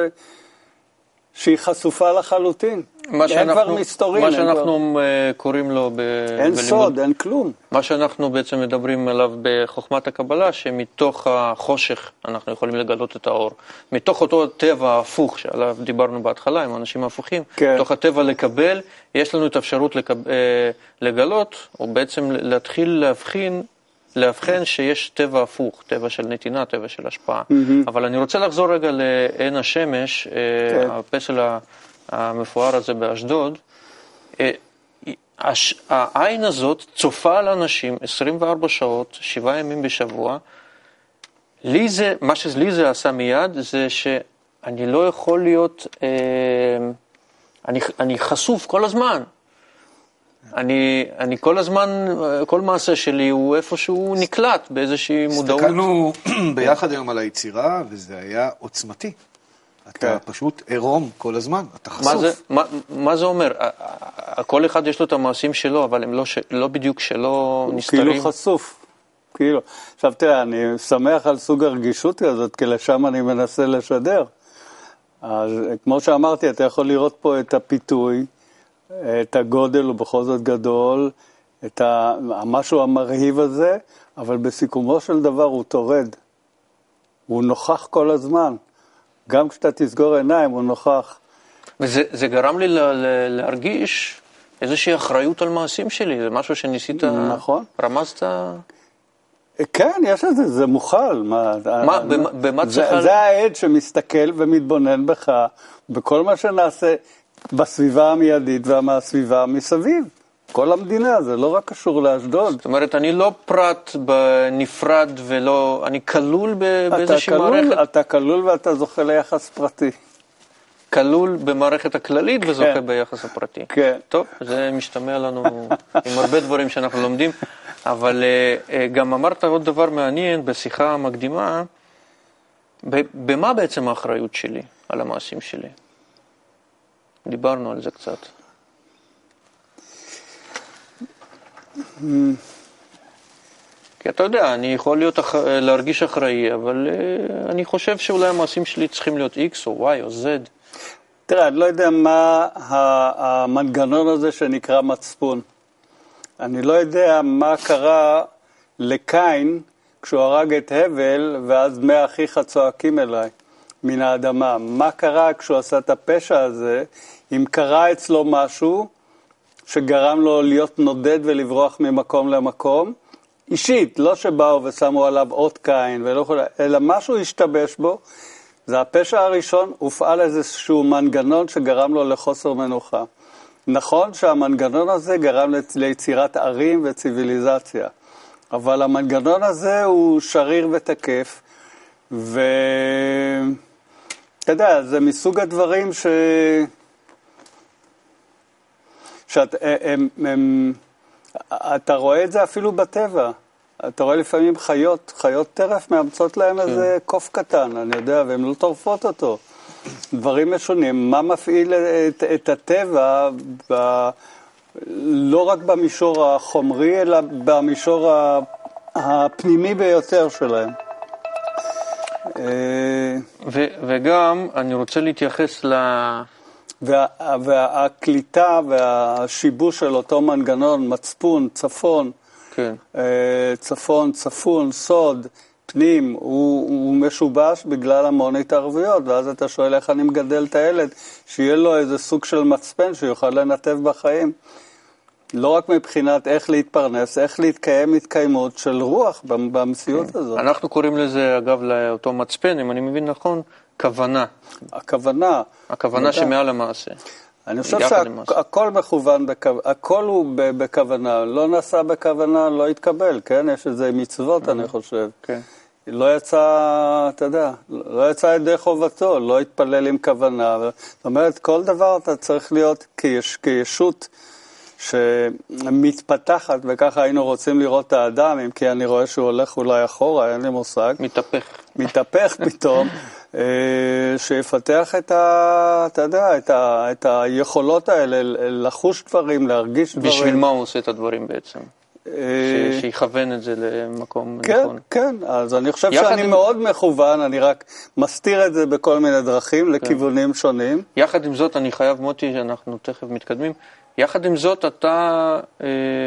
שהיא חשופה לחלוטין. מה אין כבר מסתורין. מה שאנחנו כבר... אה, קוראים לו ב... אין בלימוד, סוד, אין כלום. מה שאנחנו בעצם מדברים עליו בחוכמת הקבלה, שמתוך החושך אנחנו יכולים לגלות את האור. מתוך אותו טבע ההפוך שעליו דיברנו בהתחלה עם אנשים הפוכים, כן. מתוך הטבע לקבל, יש לנו את האפשרות לקב... אה, לגלות, או בעצם להתחיל להבחין לאבחן שיש טבע הפוך, טבע של נתינה, טבע של השפעה. Mm-hmm. אבל אני רוצה לחזור רגע לעין השמש. אה, כן. הפסל המפואר הזה באשדוד. אה, העין הזאת צופה על אנשים 24 שעות, שבעה ימים בשבוע. לי זה, מה שלי זה עשה מיד, זה שאני לא יכול להיות, אה, אני, אני חשוף כל הזמן. אני, אני כל הזמן, כל מעשה שלי הוא איפשהו נקלט באיזושהי מודעות. הסתכלנו ביחד היום על היצירה, וזה היה עוצמתי. אתה כן. פשוט עירום כל הזמן, אתה חשוף. מה זה, מה, מה זה אומר? כל אחד יש לו את המעשים שלו, אבל הם לא, ש, לא בדיוק שלא נסתרים. כאילו חשוף. כאילו. עכשיו תראה, אני שמח על סוג הרגישות הזאת, כי לשם אני מנסה לשדר. אז כמו שאמרתי, אתה יכול לראות פה את הפיתוי. את הגודל, הוא בכל זאת גדול, את המשהו המרהיב הזה, אבל בסיכומו של דבר הוא טורד. הוא נוכח כל הזמן. גם כשאתה תסגור עיניים, הוא נוכח. וזה גרם לי להרגיש איזושהי אחריות על מעשים שלי, זה משהו שניסית, נכון. רמזת? כן, יש את זה, זה מוכל. מה, מה, במה צריך... זה, זה העד שמסתכל ומתבונן בך, בכל מה שנעשה. בסביבה המיידית והסביבה מסביב. כל המדינה, זה לא רק קשור לאשדוד. זאת אומרת, אני לא פרט בנפרד ולא, אני כלול באיזושהי מערכת. אתה כלול ואתה זוכה ליחס פרטי. כלול במערכת הכללית וזוכה כן. ביחס הפרטי. כן. טוב, זה משתמע לנו עם הרבה דברים שאנחנו לומדים, אבל uh, uh, גם אמרת עוד דבר מעניין בשיחה המקדימה, במה בעצם האחריות שלי על המעשים שלי? דיברנו על זה קצת. כי אתה יודע, אני יכול להיות אח... להרגיש אחראי, אבל uh, אני חושב שאולי המעשים שלי צריכים להיות X או Y או Z. תראה, אני לא יודע מה המנגנון הזה שנקרא מצפון. אני לא יודע מה קרה לקין כשהוא הרג את הבל, ואז מאה אחיך צועקים אליי. מן האדמה. מה קרה כשהוא עשה את הפשע הזה? אם קרה אצלו משהו שגרם לו להיות נודד ולברוח ממקום למקום, אישית, לא שבאו ושמו עליו אות קין ולא. אלא משהו השתבש בו, זה הפשע הראשון, הופעל איזשהו מנגנון שגרם לו לחוסר מנוחה. נכון שהמנגנון הזה גרם ליצירת ערים וציוויליזציה, אבל המנגנון הזה הוא שריר ותקף, ו... אתה יודע, זה מסוג הדברים ש... שאת, הם, הם, אתה רואה את זה אפילו בטבע. אתה רואה לפעמים חיות, חיות טרף מאמצות להם כן. איזה קוף קטן, אני יודע, והן לא טורפות אותו. דברים משונים. מה מפעיל את, את הטבע, ב, לא רק במישור החומרי, אלא במישור הפנימי ביותר שלהם. אה, ו, וגם אני רוצה להתייחס ל... וה, והקליטה והשיבוש של אותו מנגנון, מצפון, צפון, כן. אה, צפון, צפון, סוד, פנים, הוא, הוא משובש בגלל המון התערבויות, ואז אתה שואל איך אני מגדל את הילד, שיהיה לו איזה סוג של מצפן שיוכל לנתב בחיים. לא רק מבחינת איך להתפרנס, איך להתקיים התקיימות של רוח במציאות הזאת. אנחנו קוראים לזה, אגב, לאותו מצפן, אם אני מבין נכון, כוונה. הכוונה. הכוונה. שמעל המעשה. אני חושב. שהכל מכוון, בכו- הכל הוא בכוונה, לא נעשה בכוונה, לא יתקבל, כן? יש איזה מצוות, אני חושב. כן. לא יצא, אתה יודע, לא יצא ידי חובתו, לא התפלל עם כוונה. זאת אומרת, כל דבר אתה צריך להיות כיש, כישות שמתפתחת, וככה היינו רוצים לראות את האדם, אם כי אני רואה שהוא הולך אולי אחורה, אין לי מושג. מתהפך. מתהפך פתאום, אה, שיפתח את ה... אתה יודע, את, ה, את היכולות האלה, לחוש דברים, להרגיש דברים. בשביל מה הוא עושה את הדברים בעצם? אה, ש- שיכוון את זה למקום כן, נכון. כן, אז אני חושב שאני עם- מאוד מכוון, אני רק מסתיר את זה בכל מיני דרכים, לכיוונים שונים. יחד עם זאת, אני חייב, מוטי, שאנחנו תכף מתקדמים, יחד עם זאת, אתה אה,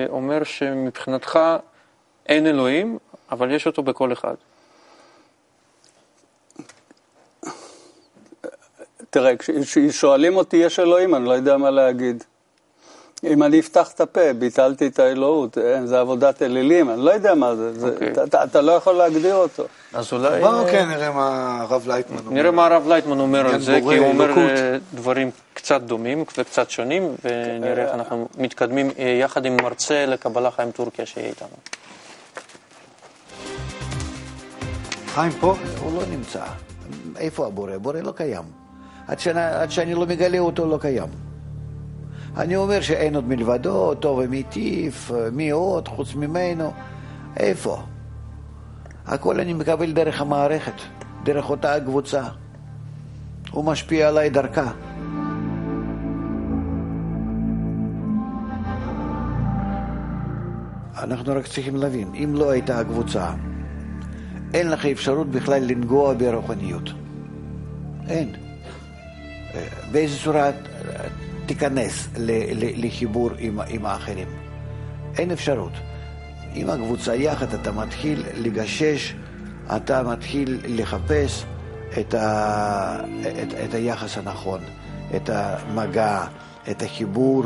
אומר שמבחינתך אין אלוהים, אבל יש אותו בכל אחד. תראה, כש- כששואלים אותי יש אלוהים, אני לא יודע מה להגיד. אם אני אפתח את הפה, ביטלתי את האלוהות, אין, זה עבודת אלילים, אני לא יודע מה זה, זה אוקיי. אתה, אתה, אתה לא יכול להגדיר אותו. אז אולי... בואו אה, כן נראה מה הרב לייטמן אומר. נראה מה הרב לייטמן אומר על עניין זה, כי הוא אומר. אה, דברים קצת דומים וקצת שונים, ונראה איך אנחנו מתקדמים אה, יחד עם מרצה לקבלה חיים טורקיה שיהיה איתנו. חיים פה? הוא לא נמצא. איפה הבורא? הבורא לא קיים. עד שאני, עד שאני לא מגלה אותו, לא קיים. אני אומר שאין עוד מלבדו, טוב ומיטיב, מי עוד חוץ ממנו. איפה? הכל אני מקבל דרך המערכת, דרך אותה הקבוצה. הוא משפיע עליי דרכה. אנחנו רק צריכים להבין, אם לא הייתה הקבוצה, אין לך אפשרות בכלל לנגוע ברוחניות. אין. באיזה צורה אה, תיכנס לחיבור עם, עם האחרים? אין אפשרות. עם הקבוצה יחד אתה מתחיל לגשש, אתה מתחיל לחפש את, ה, את, את היחס הנכון, את המגע, את החיבור,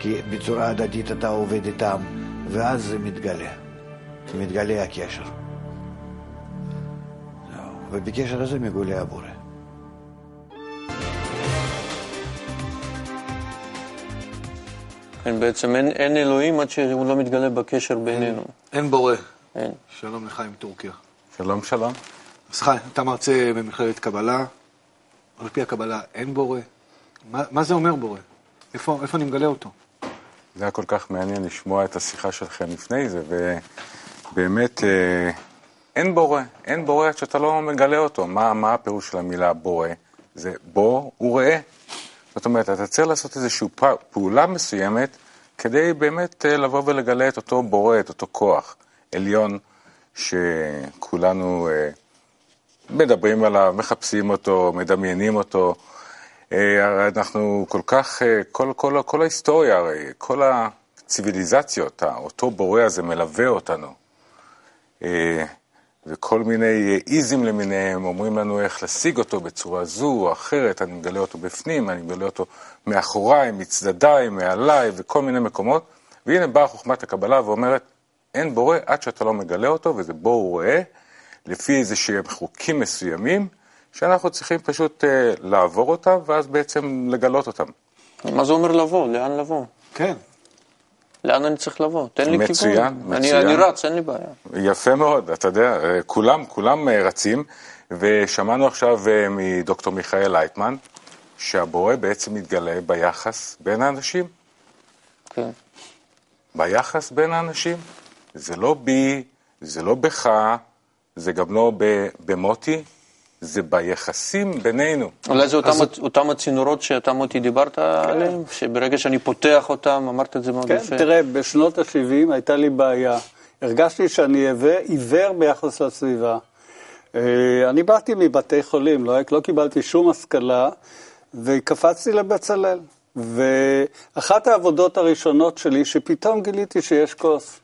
כי בצורה הדדית אתה עובד איתם, ואז זה מתגלה. מתגלה הקשר. ובקשר הזה מגולה הבורא. כן, בעצם אין, אין אלוהים עד שהוא לא מתגלה בקשר בינינו. אין בורא. אין. שלום לחיים טורקיה. שלום שלום. אז חיים, אתה מרצה במכללת קבלה, על פי הקבלה אין בורא. מה, מה זה אומר בורא? איפה, איפה אני מגלה אותו? זה היה כל כך מעניין לשמוע את השיחה שלכם לפני זה, ובאמת אה, אין בורא, אין בורא עד שאתה לא מגלה אותו. מה, מה הפירוש של המילה בורא? זה בוא וראה. זאת אומרת, אתה צריך לעשות איזושהי פע- פעולה מסוימת כדי באמת אה, לבוא ולגלה את אותו בורא, את אותו כוח עליון שכולנו אה, מדברים עליו, מחפשים אותו, מדמיינים אותו. אה, הרי אנחנו כל כך, אה, כל, כל, כל ההיסטוריה, הרי כל הציוויליזציות, אותו בורא הזה מלווה אותנו. וכל מיני איזים למיניהם אומרים לנו איך להשיג אותו בצורה זו או אחרת, אני מגלה אותו בפנים, אני מגלה אותו מאחוריי, מצדדיי, מעליי וכל מיני מקומות. והנה באה חוכמת הקבלה ואומרת, אין בורא עד שאתה לא מגלה אותו, וזה בואו ראה, לפי איזה שהם חוקים מסוימים, שאנחנו צריכים פשוט אה, לעבור אותם, ואז בעצם לגלות אותם. מה זה אומר לבוא? לאן לבוא? כן. לאן אני צריך לבוא? תן לי כיוון. מצוין, אני, מצוין. אני רץ, אין לי בעיה. יפה מאוד, אתה יודע, אה, כולם, כולם אה, רצים, ושמענו עכשיו אה, מדוקטור מיכאל לייטמן, שהבורא בעצם מתגלה ביחס בין האנשים. כן. ביחס בין האנשים. זה לא בי, זה לא בך, זה גם לא במוטי, זה ביחסים בינינו. אולי זה אותם, אותם הצינורות שאתה מוטי דיברת עליהם? שברגע שאני פותח אותם, אמרת את זה מאוד כן, יפה. תראה, בשנות ה-70 הייתה לי בעיה. הרגשתי שאני עיוור- עיוור ביחס לסביבה. אה, אני באתי מבתי חולים, לא, לא קיבלתי שום השכלה, וקפצתי לבצלאל. ואחת העבודות הראשונות שלי, שפתאום גיליתי שיש כוס.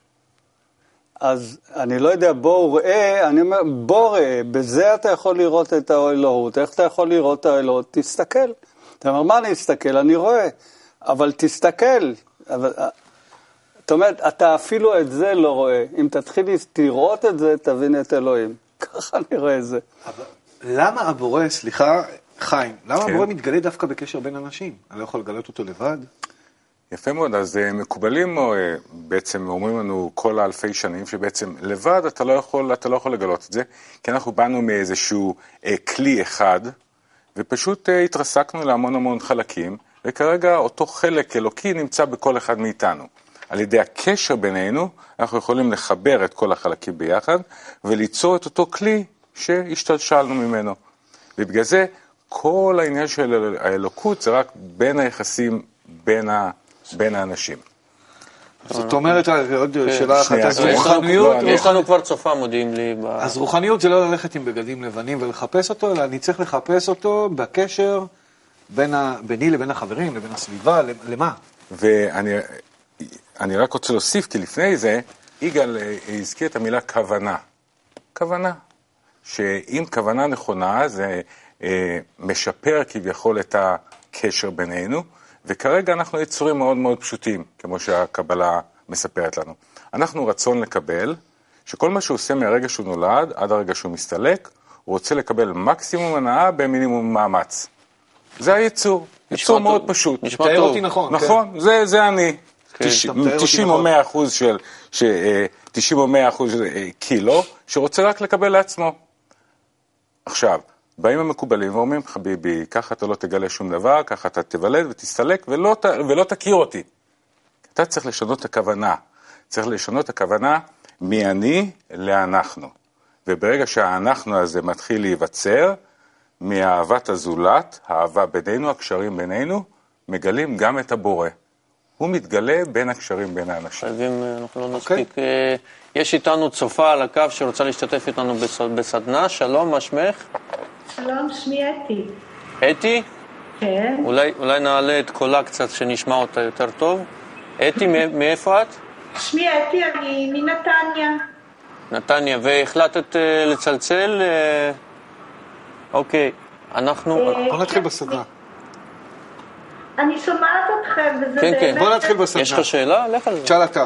אז אני לא יודע, בוא ראה, אני אומר, בוא ראה, בזה אתה יכול לראות את האלוהות. איך אתה יכול לראות את האלוהות? תסתכל. אתה אומר, מה אני אסתכל? אני רואה. אבל תסתכל. אבל, זאת אומרת, אתה אפילו את זה לא רואה. אם תתחיל לראות את זה, תבין את אלוהים. ככה אני רואה את זה. למה הבורא, סליחה, חיים, למה כן. הבורא מתגלה דווקא בקשר בין אנשים? אני לא יכול לגלות אותו לבד? יפה מאוד, אז אה, מקובלים אה, בעצם אומרים לנו כל האלפי שנים שבעצם לבד אתה לא יכול, אתה לא יכול לגלות את זה, כי אנחנו באנו מאיזשהו אה, כלי אחד, ופשוט התרסקנו להמון המון חלקים, וכרגע אותו חלק אלוקי נמצא בכל אחד מאיתנו. על ידי הקשר בינינו, אנחנו יכולים לחבר את כל החלקים ביחד, וליצור את אותו כלי שהשתלשלנו ממנו. ובגלל זה, כל העניין של האלוקות זה רק בין היחסים בין, ה, בין האנשים. זאת אומרת, רק עוד שאלה אחת, אז. רוחניות, יש לנו כבר צופה, מודיעים לי. אז רוחניות זה לא ללכת עם בגדים לבנים ולחפש אותו, אלא אני צריך לחפש אותו בקשר. ביני לבין החברים, לבין הסביבה, למה? ואני אני רק רוצה להוסיף, כי לפני זה, יגאל אה, הזכיר את המילה כוונה. כוונה. שאם כוונה נכונה, זה אה, משפר כביכול את הקשר בינינו, וכרגע אנחנו יצורים מאוד מאוד פשוטים, כמו שהקבלה מספרת לנו. אנחנו רצון לקבל, שכל מה שהוא עושה מהרגע שהוא נולד עד הרגע שהוא מסתלק, הוא רוצה לקבל מקסימום הנאה במינימום מאמץ. זה היצור, יצור מאוד טוב. פשוט. נשמע תאר טוב. אותי נכון. כן. נכון, זה, זה אני. כן. תש- אתה מתאר אותי 90 או נכון. 100 אחוז של, ש, אה, 90 או 100 אחוז אה, קילו, שרוצה רק לקבל לעצמו. עכשיו, באים המקובלים ואומרים, חביבי, ככה אתה לא תגלה שום דבר, ככה אתה תיוולד ותסתלק ולא, ת- ולא תכיר אותי. אתה צריך לשנות את הכוונה. צריך לשנות את הכוונה מאני לאנחנו. וברגע שהאנחנו הזה מתחיל להיווצר, מאהבת הזולת, האהבה בינינו, הקשרים בינינו, מגלים גם את הבורא. הוא מתגלה בין הקשרים בין האנשים. חייבים, אנחנו לא אוקיי. נספיק. אה, יש איתנו צופה על הקו שרוצה להשתתף איתנו בס- בסדנה, שלום, מה שמך? שלום, שמי אתי. אתי? כן, אולי, אולי נעלה את קולה קצת, שנשמע אותה יותר טוב. אתי, מא- מאיפה את? שמי אתי, אני מנתניה. נתניה, והחלטת אה, לצלצל? אה, אוקיי, אנחנו... אה, בוא נתחיל כן, בסדנה. אני שומעת אתכם, וזה כן, כן. באמת... בוא נתחיל בסדנה. יש לך שאלה? לך על זה. תשאל אתה.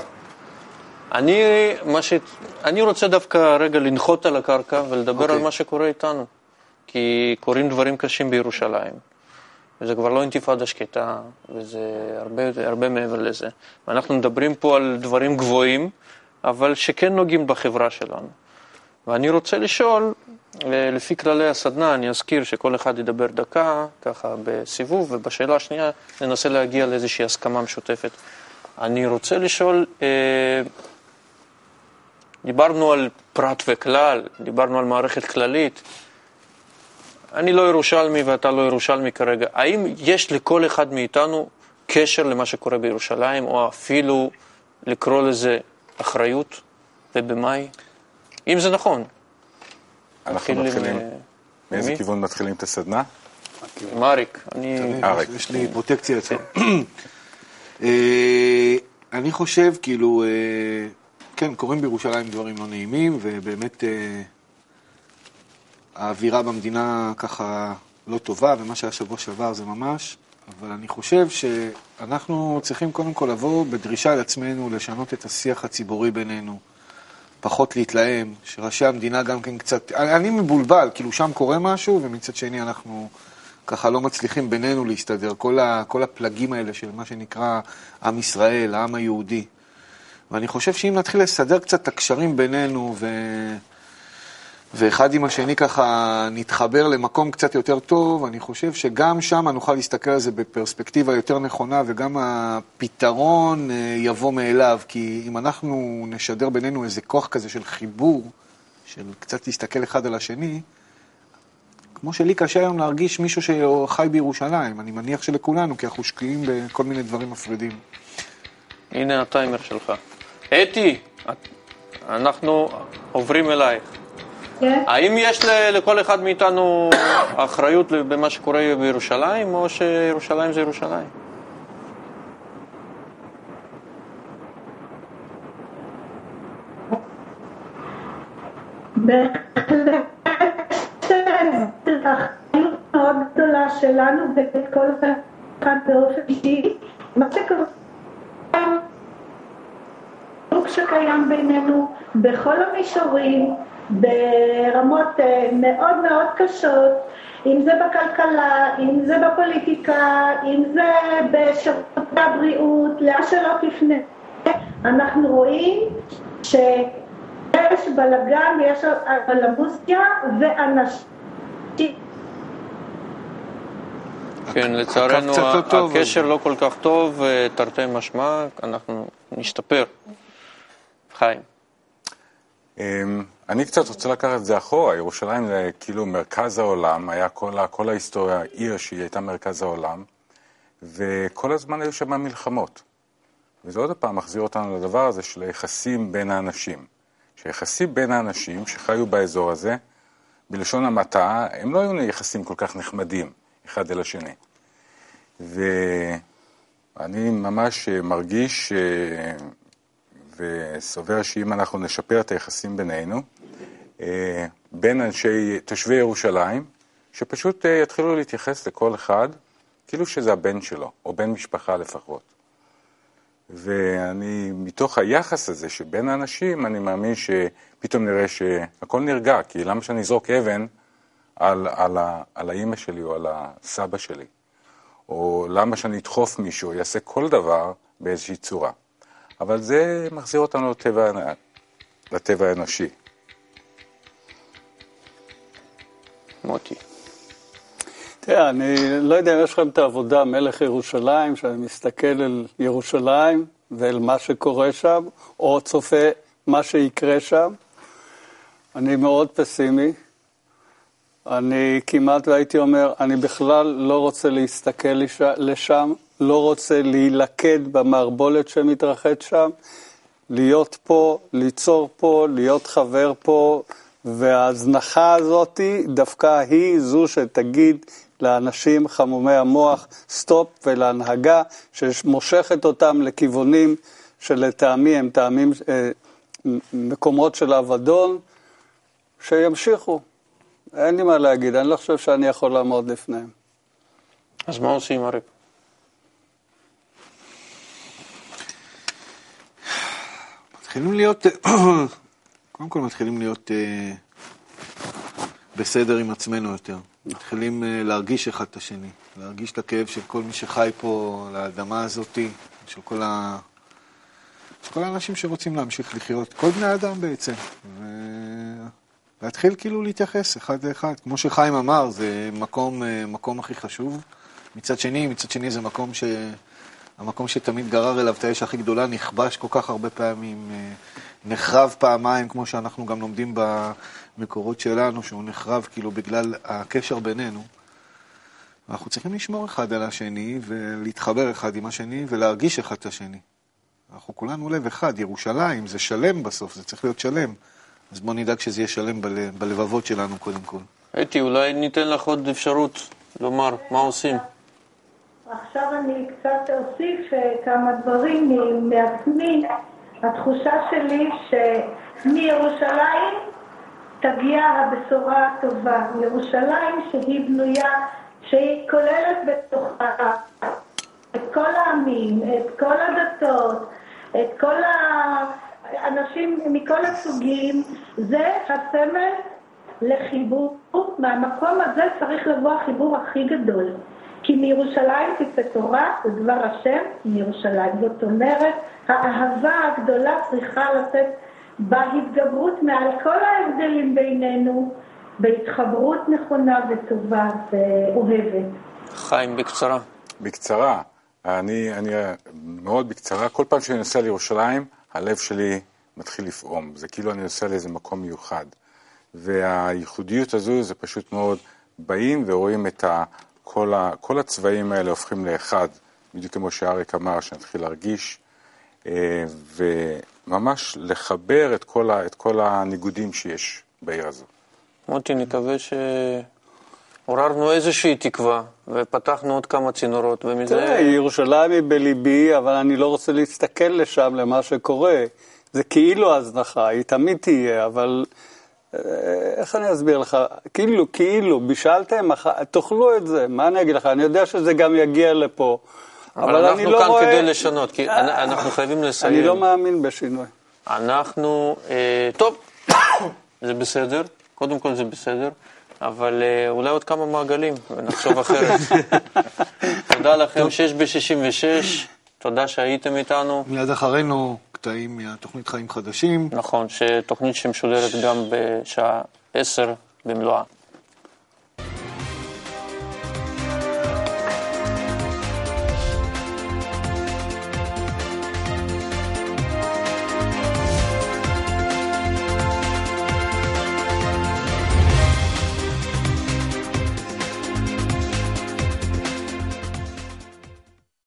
אני, מה ש... אני רוצה דווקא רגע לנחות על הקרקע ולדבר אוקיי. על מה שקורה איתנו. כי קורים דברים קשים בירושלים. וזה כבר לא אינתיפאדה שקטה, וזה הרבה, הרבה מעבר לזה. ואנחנו מדברים פה על דברים גבוהים, אבל שכן נוגעים בחברה שלנו. ואני רוצה לשאול, אה, לפי כללי הסדנה, אני אזכיר שכל אחד ידבר דקה, ככה בסיבוב, ובשאלה השנייה ננסה להגיע לאיזושהי הסכמה משותפת. אני רוצה לשאול, אה, דיברנו על פרט וכלל, דיברנו על מערכת כללית. אני לא ירושלמי ואתה לא ירושלמי כרגע. האם יש לכל אחד מאיתנו קשר למה שקורה בירושלים, או אפילו לקרוא לזה אחריות, ובמה היא? אם זה נכון. אנחנו מתחילים, אה, מאיזה? כיוון מתחילים את הסדנה? עם אריק. אני... אריק. יש לי פרוטקציה אצלו. אה, אני חושב, כאילו, אה, כן, קורים בירושלים דברים לא נעימים, ובאמת אה, האווירה במדינה ככה לא טובה, ומה שהיה שבוע שעבר זה ממש, אבל אני חושב שאנחנו צריכים קודם כל לבוא בדרישה על עצמנו לשנות את השיח הציבורי בינינו. פחות להתלהם, שראשי המדינה גם כן קצת, אני, אני מבולבל, כאילו שם קורה משהו, ומצד שני אנחנו ככה לא מצליחים בינינו להסתדר, כל, ה, כל הפלגים האלה של מה שנקרא עם ישראל, העם היהודי. ואני חושב שאם נתחיל לסדר קצת את הקשרים בינינו, ו... ואחד עם השני ככה נתחבר למקום קצת יותר טוב, אני חושב שגם שם נוכל להסתכל על זה בפרספקטיבה יותר נכונה, וגם הפתרון אה, יבוא מאליו, כי אם אנחנו נשדר בינינו איזה כוח כזה של חיבור, של קצת להסתכל אחד על השני, כמו שלי קשה היום להרגיש מישהו שחי בירושלים, אני מניח שלכולנו, כי אנחנו שקועים בכל מיני דברים מפרידים. הנה הטיימר שלך. אתי, את- אנחנו עוברים אלייך. כן, האם יש לכל אחד מאיתנו אחריות במה שקורה בירושלים, או שירושלים זה ירושלים? מאוד גדולה שלנו ואת כל אחד באופן אישי. מה שקורה שקיים בינינו בכל המישורים, ברמות אה, מאוד מאוד קשות, אם זה בכלכלה, אם זה בפוליטיקה, אם זה בשירותי הבריאות, לאן שלא תפנה. אנחנו רואים שיש בלאגן ויש אנדלמוסיה ואנשים כן, לצערנו לא הקשר לא כל כך טוב, אה, תרתי משמע, אנחנו נשתפר. חיים. אמ, אני קצת רוצה לקחת את זה אחורה, ירושלים זה כאילו מרכז העולם, היה כל, כל ההיסטוריה עיר שהיא הייתה מרכז העולם, וכל הזמן היו שם מלחמות. וזה עוד פעם מחזיר אותנו לדבר הזה של היחסים בין האנשים. שהיחסים בין האנשים שחיו באזור הזה, בלשון המעטה, הם לא היו יחסים כל כך נחמדים אחד אל השני. ואני ממש מרגיש אה, וסובר שאם אנחנו נשפר את היחסים בינינו, אה, בין אנשי, תושבי ירושלים, שפשוט אה, יתחילו להתייחס לכל אחד כאילו שזה הבן שלו, או בן משפחה לפחות. ואני, מתוך היחס הזה שבין האנשים, אני מאמין שפתאום נראה שהכל נרגע, כי למה שאני אזרוק אבן על, על, ה, על האימא שלי או על הסבא שלי? או למה שאני אדחוף מישהו, יעשה כל דבר באיזושהי צורה. אבל זה מחזיר אותנו לטבע, לטבע האנושי. מוטי. תראה, אני לא יודע אם יש לכם את העבודה מלך ירושלים, שאני מסתכל אל ירושלים ואל מה שקורה שם, או צופה מה שיקרה שם. אני מאוד פסימי. אני כמעט והייתי אומר, אני בכלל לא רוצה להסתכל לש- לשם, לא רוצה להילכד במערבולת שמתרחש שם, להיות פה, ליצור פה, להיות חבר פה, וההזנחה הזאת דווקא היא זו שתגיד לאנשים חמומי המוח סטופ ולהנהגה שמושכת אותם לכיוונים שלטעמי הם טעמים, אה, מקומות של אבדון, שימשיכו. אין לי מה להגיד, אני לא חושב שאני יכול לעמוד לפניהם. אז מה עושים, אריק? מתחילים להיות, קודם כל מתחילים להיות אה, בסדר עם עצמנו יותר. מתחילים אה, להרגיש אחד את השני, להרגיש את הכאב של כל מי שחי פה על האדמה הזאתי, של כל, ה... של כל האנשים שרוצים להמשיך לחיות, כל בני האדם בעצם. ו... להתחיל כאילו להתייחס אחד לאחד. כמו שחיים אמר, זה מקום, אה, מקום הכי חשוב. מצד שני, מצד שני זה מקום ש... המקום שתמיד גרר אליו את האש הכי גדולה נכבש כל כך הרבה פעמים, אה, נחרב פעמיים, כמו שאנחנו גם לומדים במקורות שלנו, שהוא נחרב כאילו בגלל הקשר בינינו. אנחנו צריכים לשמור אחד על השני ולהתחבר אחד עם השני ולהרגיש אחד את השני. אנחנו כולנו לב אחד, ירושלים זה שלם בסוף, זה צריך להיות שלם. אז בואו נדאג שזה יהיה שלם בל... בלבבות שלנו קודם כל. אתי, אולי ניתן לך עוד אפשרות לומר מה עושים. עכשיו אני קצת אוסיף כמה דברים מעצמי. התחושה שלי שמירושלים תגיע הבשורה הטובה. ירושלים שהיא בנויה, שהיא כוללת בתוכה את כל העמים, את כל הדתות, את כל האנשים מכל הסוגים, זה הסמל לחיבור. מהמקום הזה צריך לבוא החיבור הכי גדול. כי מירושלים תצא תורה, זה דבר השם מירושלים. זאת אומרת, האהבה הגדולה צריכה לצאת בהתגברות מעל כל ההבדלים בינינו, בהתחברות נכונה וטובה ואוהבת. חיים, בקצרה. בקצרה, אני, אני מאוד בקצרה, כל פעם שאני נוסע לירושלים, הלב שלי מתחיל לפעום. זה כאילו אני נוסע לאיזה מקום מיוחד. והייחודיות הזו זה פשוט מאוד, באים ורואים את ה... כל, ה, כל הצבעים האלה הופכים לאחד, בדיוק כמו שאריק אמר, שנתחיל להרגיש, אה, וממש לחבר את כל, ה, את כל הניגודים שיש בעיר הזו. מוטי, נקווה שעוררנו איזושהי תקווה ופתחנו עוד כמה צינורות, תראה, ומזה... ירושלים היא בליבי, אבל אני לא רוצה להסתכל לשם, למה שקורה. זה כאילו הזנחה, היא תמיד תהיה, אבל איך אני אסביר לך? כאילו, כאילו, בישלתם, אכ- תאכלו את זה, מה אני אגיד לך? אני יודע שזה גם יגיע לפה. אבל אני אנחנו לא כאן רואה- כדי לשנות, כי אנ- אנחנו חייבים לסיים. אני לא מאמין בשינוי. אנחנו, אה, טוב, זה בסדר, קודם כל זה בסדר, אבל אה, אולי עוד כמה מעגלים, ונחשוב אחרת. תודה לכם, 6 ב-66, תודה שהייתם איתנו. מיד אחרינו קטעים מהתוכנית חיים חדשים. נכון, שתוכנית שמשודרת גם בשעה 10 במלואה.